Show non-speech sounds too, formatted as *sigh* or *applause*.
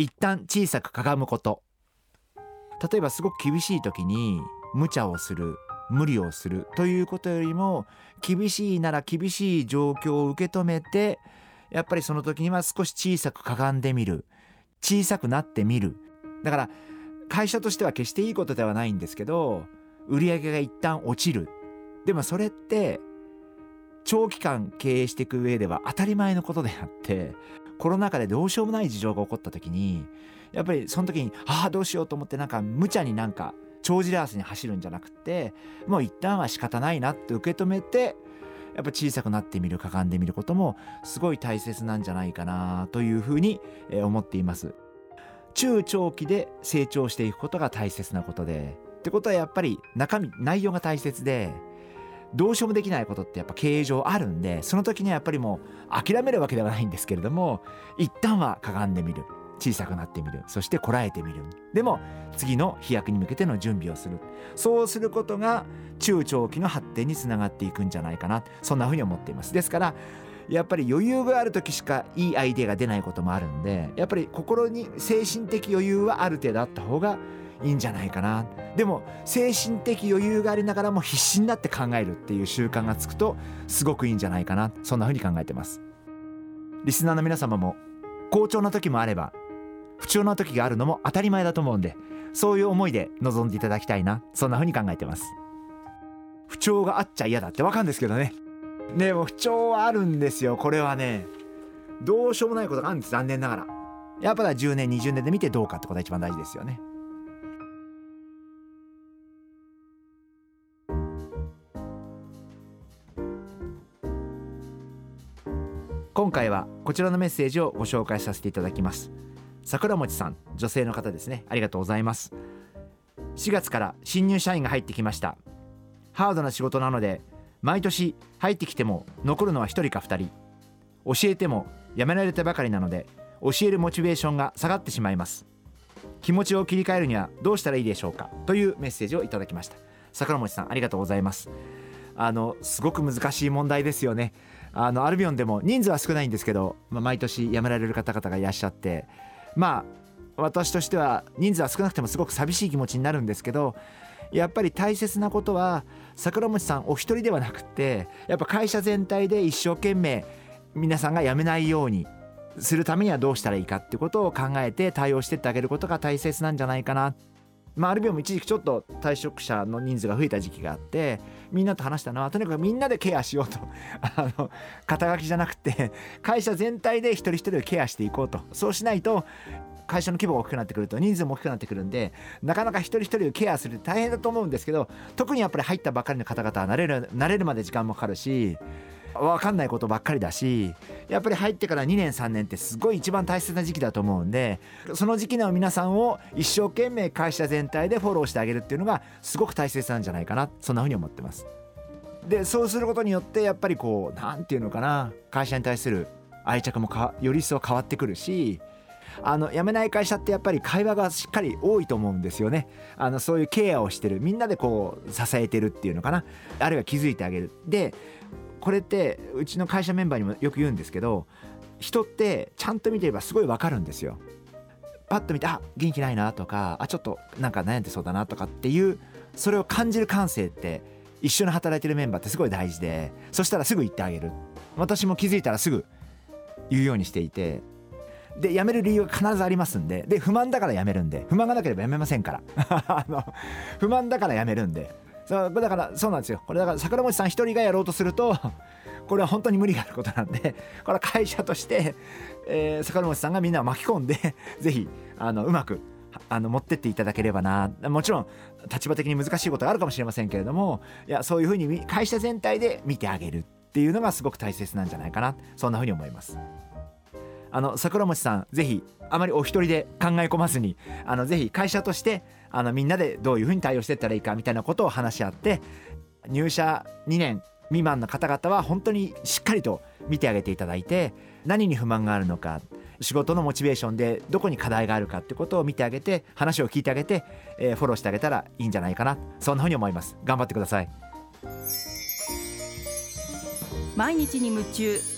一旦小さくかがむこと。例えばすごく厳しい時に無茶をする無理をするということよりも厳しいなら厳しい状況を受け止めてやっぱりその時には少し小さくかがんでみる。小さくなってみる。だから会社としては決していいことではないんですけど売上が一旦落ちる。でもそれって長期間経営していく上では当たり前のことであってコロナ禍でどうしようもない事情が起こった時にやっぱりその時にああどうしようと思ってなんか無茶になんか帳尻合わせに走るんじゃなくてもう一旦は仕方ないなって受け止めてやっぱ小さくなってみるかがんでみることもすごい大切なんじゃないかなというふうに思っています。中長期で成長していくことが大切なことでってことはやっぱり中身内容が大切でどうしようもできないことってやっぱ経営上あるんでその時にはやっぱりもう諦めるわけではないんですけれども一旦はかがんでみる。小さくなってみる。そしてこらえてみる。でも次の飛躍に向けての準備をする。そうすることが中長期の発展につながっていくんじゃないかな。そんなふうに思っています。ですからやっぱり余裕がある時しかいいアイデアが出ないこともあるんでやっぱり心に精神的余裕はある程度あった方がいいんじゃないかな。でも精神的余裕がありながらも必死になって考えるっていう習慣がつくとすごくいいんじゃないかな。そんなふうに考えてます。リスナーの皆様も好調な時もあれば不調な時があるのも当たり前だと思うんでそういう思いで臨んでいただきたいな。そんな風に考えてます。不調があっちゃ嫌だってわかるんですけどね。ねも不調はあるんですよ。これはねどうしようもないことがあるんです。残念ながら。やっぱり10年20年で見てどうかってことが一番大事ですよね。今回はこちらのメッセージをご紹介させていただきます。桜餅さん女性の方ですね。ありがとうございます。4月から新入社員が入ってきました。ハードな仕事なので毎年入ってきても残るのは1人か2人。教えてもやめられてばかりなので教えるモチベーションが下がってしまいます。気持ちを切り替えるにはどうしたらいいでしょうか？というメッセージをいただきました。桜餅さんありがとうございます。あのすごく難しい問題ですよね。あのアルビオンでも人数は少ないんですけど、まあ、毎年辞められる方々がいらっしゃってまあ私としては人数は少なくてもすごく寂しい気持ちになるんですけどやっぱり大切なことは桜餅さんお一人ではなくってやっぱ会社全体で一生懸命皆さんが辞めないようにするためにはどうしたらいいかってことを考えて対応してってあげることが大切なんじゃないかな。まあ、アルビオンも一時期ちょっと退職者の人数が増えた時期があってみんなと話したのはとにかくみんなでケアしようと。*laughs* あの肩書きじゃなくて会社全体で一人一人をケアしていこうと。そうしないと会社の規模が大きくなってくると人数も大きくなってくるんでなかなか一人一人をケアするって大変だと思うんですけど特にやっぱり入ったばかりの方々は慣れる慣れるまで時間もかかるし分かんないことばっかりだしやっぱり入ってから2年3年ってすごい一番大切な時期だと思うんでその時期の皆さんを一生懸命会社全体でフォローしてあげるっていうのがすごく大切なんじゃないかなそんなふうに思ってます。でそうすることによってやっぱりこう何て言うのかな会社に対する愛着もより一層変わってくるしあの辞めない会社ってやっぱり会話がしっかり多いと思うんですよね。あのそういうケアをしてるみんなでこう支えてるっていうのかな。あるいは気づいてあげる。でこれってうちの会社メンバーにもよく言うんですけど人ってちゃんと見てればすごいわかるんですよ。パッと見てあ元気ないなとかあちょっとなんか悩んでそうだなとかっていうそれを感じる感性って一緒に働いてるメンバーってすごい大事でそしたらすぐ言ってあげる。私も気づいたらすぐ言うようにしていてで辞める理由が必ずありますんでで不満だから辞めるんで不満がなければ辞めませんから。*laughs* あの不満だから辞めるんで。そうだからそうなんですよ。これだから桜餅さん一人がやろうとすると *laughs* これは本当に無理があることなんで *laughs* これは会社として、えー、桜餅さんがみんなを巻き込んで *laughs* ぜひあのうまくあの持ってっていただければな。もちろん立場的に難しいことがあるかもしれませんけれどもいやそういうふうに会社全体で見てあげるっていうのがすごく大切なんじゃないかな。そんなふうに思います。あの桜餅さんぜひあまりお一人で考え込まずにあのぜひ会社としてあのみんなでどういうふうに対応していったらいいかみたいなことを話し合って入社2年未満の方々は本当にしっかりと見てあげていただいて何に不満があるのか仕事のモチベーションでどこに課題があるかってことを見てあげて話を聞いてあげて、えー、フォローしてあげたらいいんじゃないかな。そんなふうに思います。頑張ってください。毎日に夢中。